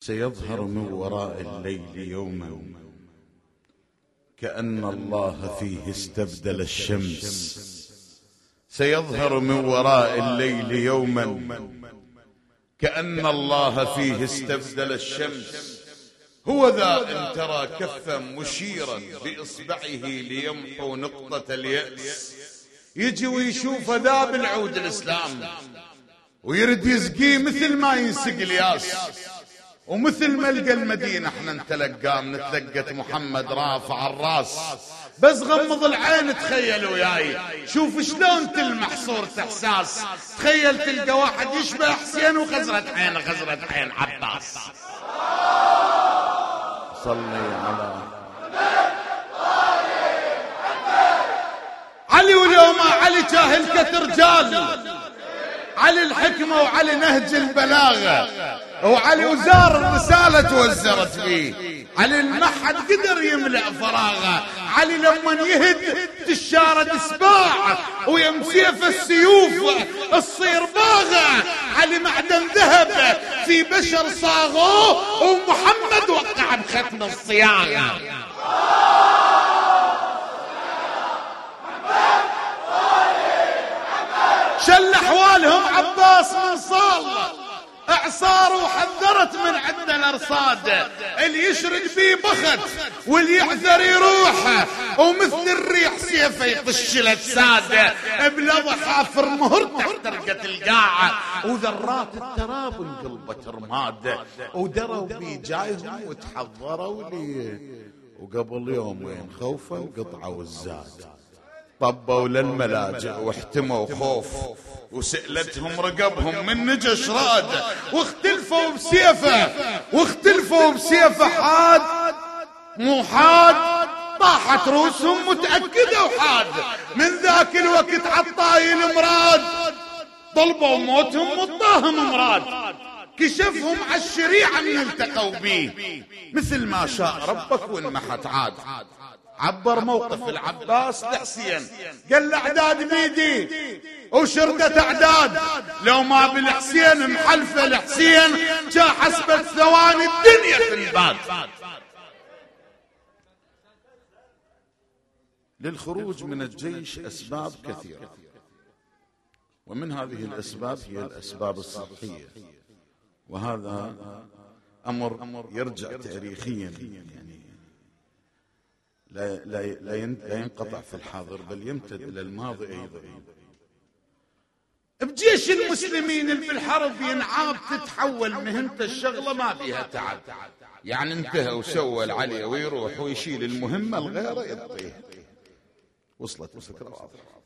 سيظهر من وراء الليل يوما كأن الله فيه استبدل الشمس. سيظهر من وراء الليل يوما كأن الله فيه استبدل الشمس. هو ذا إن ترى كفا مشيرا بإصبعه ليمحو نقطة اليأس. يجي ويشوف ذا بالعود الإسلام ويرد يسقيه مثل ما ينسق الياس. ومثل ما لقى المدينة إحنا نتلقى نتلقت محمد رافع الراس. بس غمض العين تخيل وياي. شوف شلون تلمح صورة إحساس. تخيل تلقى واحد يشبه حسين وخزرة عين خزرة عين عباس. صلي على علي ولو ما علي جاهل كترجال علي الحكمة وعلي نهج البلاغة. وعلي وزار الرسالة توزرت فيه. علي المحد قدر يملأ فراغه. علي لما يهد تشارد سباع ويم سيف السيوف تصير باغة. علي معدن ذهب في بشر صاغوه ومحمد وقع بختم الصياغة. شل أحوالهم عباس من صال أعصار وحذرت من عندنا الأرصاد. اللي يشرد بيه بخت واللي يعذر يروح. ومثل الريح سيفه يطش الأجساد. بلظى حافر مهر تحت رقة القاعة وذرات التراب انقلبت رماد. ودروا بي جايهم وتحضروا لي. وقبل يومين خوفا قطعوا الزاد. طبوا للملاجئ واحتموا خوف. وسألتهم رقبهم من نجش راد واختلفوا بسيفة واختلفوا بسيفة حاد. مو حاد طاحت روسهم متأكدة وحاد. من ذاك الوقت عالطايل مراد طلبوا موتهم وطاهم مراد. كشفهم عالشريعة من التقوا بيه مثل ما شاء ربك وانمحت عاد. عبر موقف العباس لحسين قال الاعداد بيدي. وشردة أعداد. لو ما بالحسين محلفة لحسين جا حسبت ثواني الدنيا تنبات للخروج من الجيش أسباب كثيرة. ومن هذه الأسباب هي الأسباب الصحية. وهذا أمر يرجع تاريخيا. لا, لا, لا ينقطع في الحاضر بل يمتد إلى الماضي أيضا. بجيش المسلمين اللي بالحرب ينعاب تتحول مهنته الشغلة ما فيها تعب. يعني انتهى وسوى العلي ويروح ويشيل المهمة الغيره يعطيها وصلت الفكرة واضحة.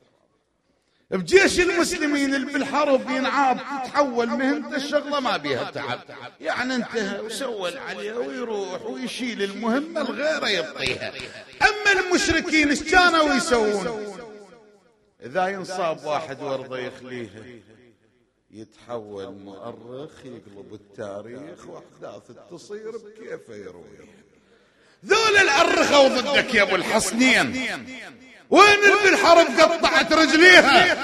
بجيش المسلمين اللي بالحرب ينعاب تتحول مهنته الشغلة ما بيها تعب. يعني انتهى وسوى العليا ويروح ويشيل المهمة الغيرة يبطيها أما المشركين إيش كانوا يسوون؟ إذا ينصاب واحد ورضه يخليها يتحول مؤرخ يقلب التاريخ وأحداث تصير بكيفه يرويها ذول الأرخوا ضدك يا أبو الحصنين. وين اللي بالحرب قطعت رجليها؟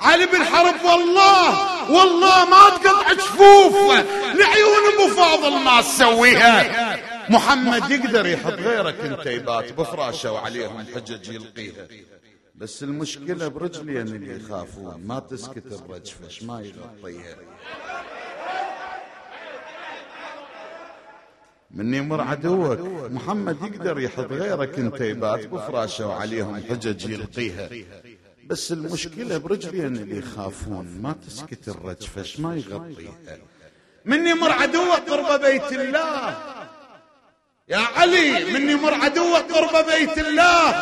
علي بالحرب والله والله ما تقطع جفوف لعيون أبو فاضل ما تسويها. محمد يقدر يحط غيرك أنت يبات بفراشه وعليهم حجج يلقيها. بس المشكلة برجلين اللي يخافون ما تسكت الرجفش ما يغطيها. من يمر عدوك محمد يقدر يحط غيرك انت يبات بفراشه وعليهم حجج يلقيها. بس المشكلة برجلين اللي يخافون ما تسكت الرجفش ما يغطيها. من يمر عدوك قرب بيت الله. يا علي من يمر عدوك قرب بيت الله.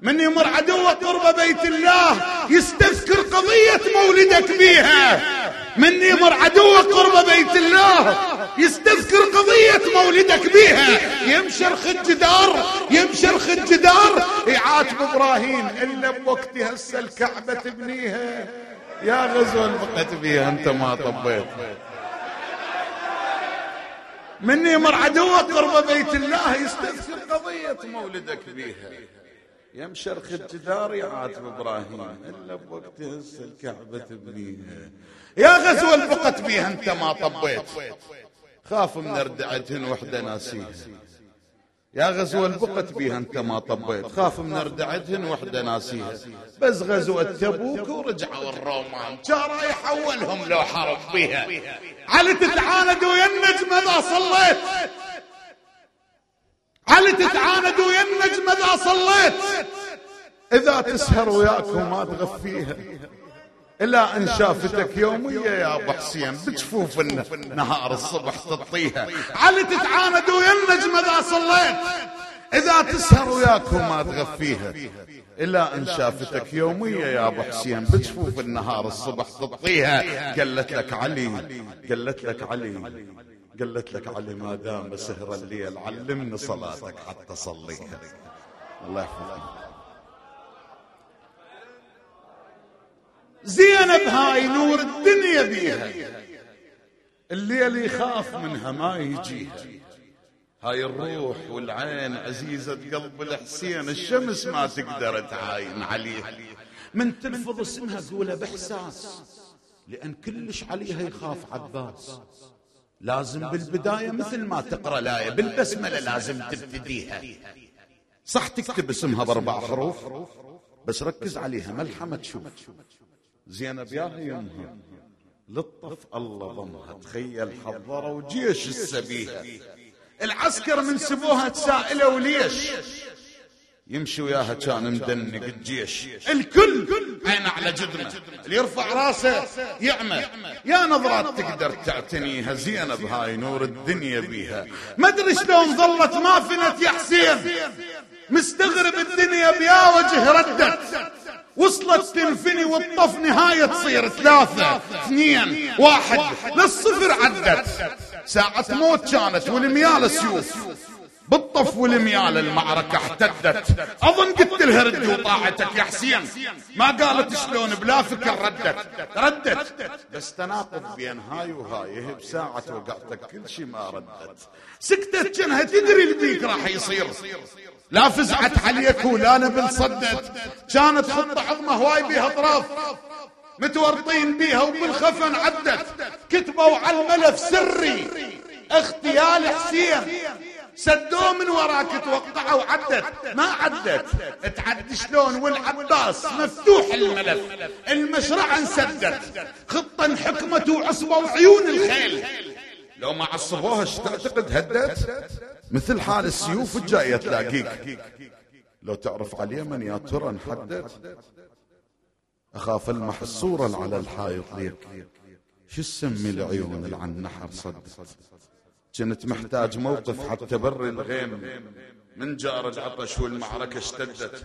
من يمر عدوك قرب بيت الله. يستذكر قضية مولدك بيها. من يمر عدوك قرب بيت الله. يستذكر قضية مولدك بيها. يمشرخ الجدار يمشرخ الجدار يعاتب إبراهيم إلا بوقت هسه الكعبة تبنيها. يا غزوة بقت بيها أنت ما طبيت. من يمر عدوك قرب بيت الله يستذكر قضية مولدك بيها. يمشرخ الجدار يعاتب إبراهيم إلا بوقت هسه الكعبة تبنيها. يا غزوة البقت بيها أنت ما طبيت. خاف من ردعتهن وحدة ناسيها يا غزوة البقت بيها أنت ما طبيت. خاف من ردعتهن وحدة ناسيها بس غزوة تبوك ورجعوا الرومان جارا يحولهم لو حرب بيها علي تتعاند ويا النجم إذا صليت. علي تتعاند ويا النجم إذا صليت. إذا تسهر وياك وما تغفيها. إلا إن شافتك يومية يا أبو حسين بجفوف النهار الصبح تطيها. علي تتعاند ويا النجم إذا صليت. إذا تسهر وياك وما تغفيها. إلا إن شافتك يومية يا أبو حسين بجفوف النهار الصبح تطيها. قالت لك علي قالت لك علي قالت لك علي ما دام سهر الليل علمني صلاتك حتى صليها. الله يحفظك. زينب هاي نور الدنيا بيها. الليل يخاف منها ما يجيها. هاي الروح والعين عزيزة قلب الحسين الشمس ما تقدر تعاين عليه من تلفظ اسمها قولها بإحساس لأن كلش عليها يخاف عباس. لازم بالبداية مثل ما تقرأ الآية بالبسملة لازم تبتديها. صح تكتب اسمها بأربع حروف؟ بس ركز عليها ملحمة تشوف زينب يا يمها لطف الله ضمها تخيل حضروا جيش السبيهة العسكر من سبوها تسائلوا ليش يمشي وياها كان مدنق الجيش. الكل عين على جدمه. اللي يرفع راسه يعمى يا نظرات تقدر تعتنيها زينب هاي نور الدنيا بيها. ما أدري شلون ظلت ما فنت يا حسين مستغرب الدنيا بيا وجه ردت. وصلت تنفني والطف نهاية تصير ثلاثة اثنين واحد. للصفر عدت. ساعة موت كانت والميال سيوف. بالطف والميال المعركة احتدت. أظن قلت لها ردي وطاعتك يا حسين. ما قالت شلون بلا فكر ردت. ردت. بس تناقض بين هاي وهاي. بساعة وقعتك كل شي ما ردت. سكتت كانها تدري البيك راح يصير. لا فزعت عليك ولا نبل صدت كانت خطة عظمة هواي بيها أطراف. متورطين بيها وبالخفن عدت. كتبوا على الملف سري. اغتيال حسين. سدوه من وراك توقعوا عدت ما عدت. تعد شلون والعباس مفتوح الملف. المشرعة انسدت. خطة انحكمت وعصبوا عيون الخيل. لو ما عصبوها تعتقد هدت؟ مثل حال السيوف الجاية تلاقيك. لو تعرف على اليمن يا ترى انحدت أخاف المحصورة على الحائط ليك. شو تسمي العيون اللي عن النحر صدت؟ كنت محتاج موقف حتى بر الغيم. من جار العطش والمعركة اشتدت.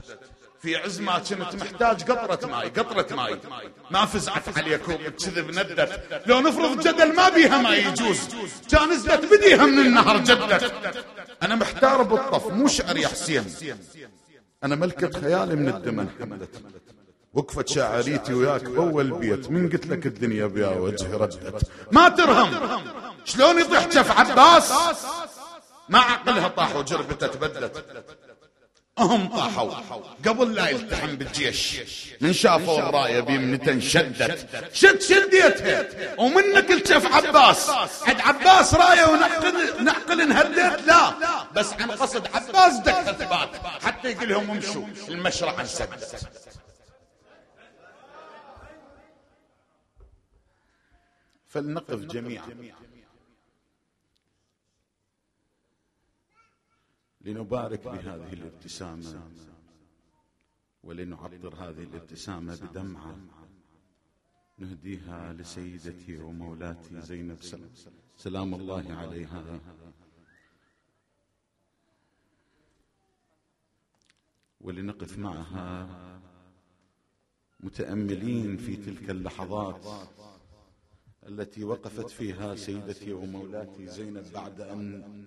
في عز ما كنت محتاج قطرة ماي قطرة ماي. ما فزعت عليكم بكذب ندت. لو نفرض جدل ما بيها ما يجوز. كان نزلت بديها من النهر جدت. أنا محتار بالطف مو شعر يا حسين. أنا ملكة خيالي من الدمن حملت. وقفت شاعريتي وياك بول بيت. من قلت لك الدنيا بيا وجه ردت. ما ترهم. شلون يطيح جف عباس؟ ما عقلها طاح وجربته تبدلت. هم طاحوا. قبل لا يلتحم بالجيش. من شافوا الراية بيمنة شدت. شد شديتها. ومنك التف عباس. عد عباس راية ونعقل نعقل انهدت لا. بس عن قصد عباس دك ثبات حتى يقول لهم امشوا. المشرع انسدت فلنقف جميعا. لنبارك بهذه الابتسامة ولنعطر هذه الابتسامة بدمعة نهديها لسيدتي ومولاتي زينب. سلام, الله عليها. ولنقف معها متأملين في تلك اللحظات التي وقفت فيها سيدتي ومولاتي زينب بعد أن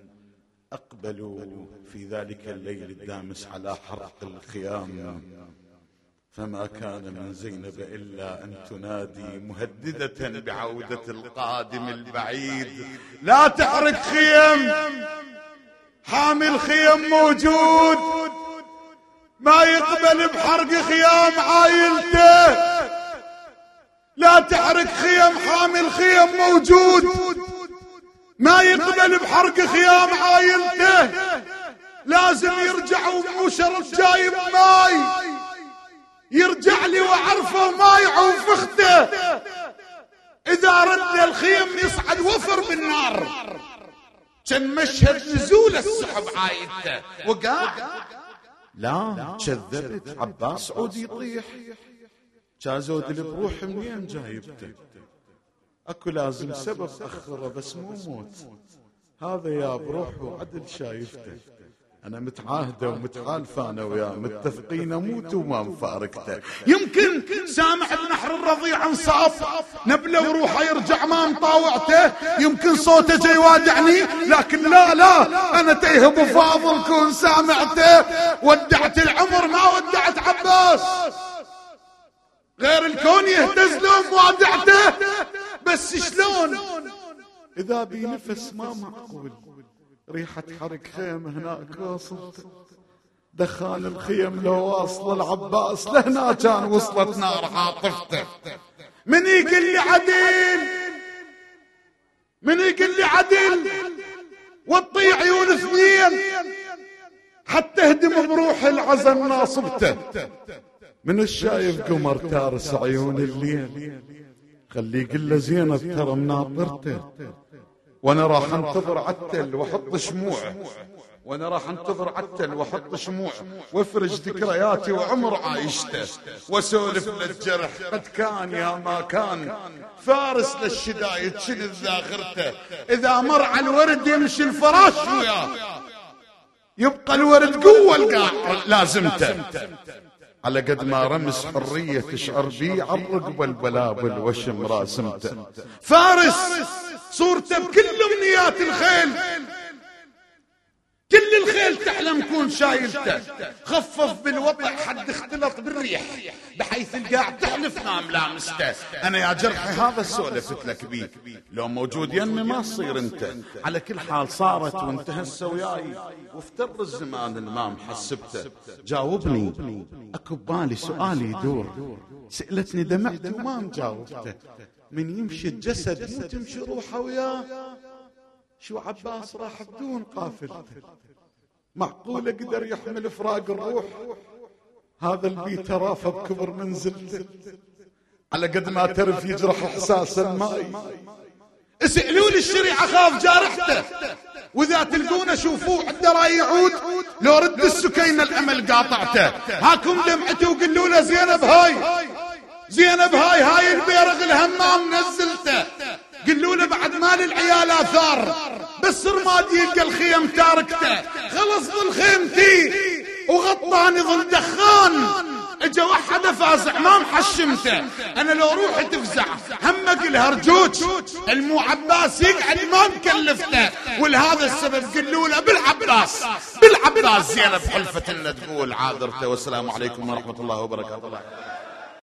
أقبلوا في ذلك الليل الدامس على حرق الخيام. فما كان من زينب إلا أن تنادي مهددة بعودة القادم البعيد. لا تحرق خيم حامي الخيم موجود. ما يقبل بحرق خيام عائلته. لا تحرق خيم حامي الخيم موجود. ما يقبل بحرق خيام عايلته. لازم يرجع ومشرف جايب ماي يرجع لي وأعرفه ما يعوف أخته. إذا رد الخيم يصعد وفر بالنار. كان مشهد نزول السحب عايدته وقع لا كذبت عباس عود يطيح. جازود بروح منين جايبته؟ أكو لازم سبب اخره بس مو موت. هذا يا بروح وعدل شايفته. أنا متعاهدة ومتعالفه أنا وياه. متفقين أموت وما مفارقته. يمكن سامع بنحر الرضيع انصاف نبلة وروحه يرجع ما مطاوعته. يمكن صوته جاي وادعني لكن لا لا. أنا تيه أبو فاضل كون سامعته. ودعت العمر ما ودعت عباس. غير الكون يهتز لهم وادعته بس شلون؟ إذا بي نفس ما معقول. ريحة حرق خيم هناك وصلت دخان الخيم لو واصل العباس لهنا كان وصلت نار عاطفته. من يقول لي عدل من يقول لي عدل وطي عيون اثنين حتى اهدم بروح العزم ناصبته. من الشايف قمر تارس عيون الليل. خليه يقول له زينب ترى مناظرته وأنا راح انتظر عتل واحط شموع. وأنا راح انتظر عتل واحط شموع. وافرج ذكرياتي وعمر عايشته. واسولف للجرح قد كان يا ما كان. فارس للشدايد شنو ذاخرته إذا مر على الورد يمشي الفراش وياه. يبقى الورد القاع لازمته. على قد ما رمز حرية تشعر بي عالرقبة والبلابل وشم راسمته فارس! صورته بكل أمنيات الخيل! كل الخيل تحلم كون شايلته. خفف بالوضع حد اختلط بالريح بحيث القاع تحلف نام لامسته. أنا يا جرحي هذا سولفت لك بيه لو موجود يمي ما تصير أنت. على كل حال صارت وانت هسه وياي وافتر الزمان المام حسبته جاوبني. أكو ببالي سؤالي يدور. سألتني دمعت وما مجاوبته. من يمشي الجسد مو تمشي روحه وياه. شو عباس راح بدون قافلته معقولة قدر يحمل فراق الروح؟ هذا البيت ترافى بكبر منزلته على قد ما ترف يجرح إحساس الماي اسألوا لي الشريعة خاف جارحته. وإذا تلقونه شوفوه عنده رأي يعود. لو رد السكينة الأمل قاطعته. هاكم دمعته وقلوا له زينب هاي. زينب هاي هاي البيرغ الهمام نزلته. قلوا له بعد مال العيال آثار. بس رماد يلقى الخيم تاركته. خلص ظل خيمتي وغطاني ظل دخان. اجا واحد فازع ما محشمته. أنا لو روحي تفزع. همك الهرجوج. المو عباس يقعد ما مكلفته. ولهذا السبب قلوا له بالعباس. بالعباس زينب حلفت انه تقول عاذرته والسلام عليكم ورحمة الله وبركاته.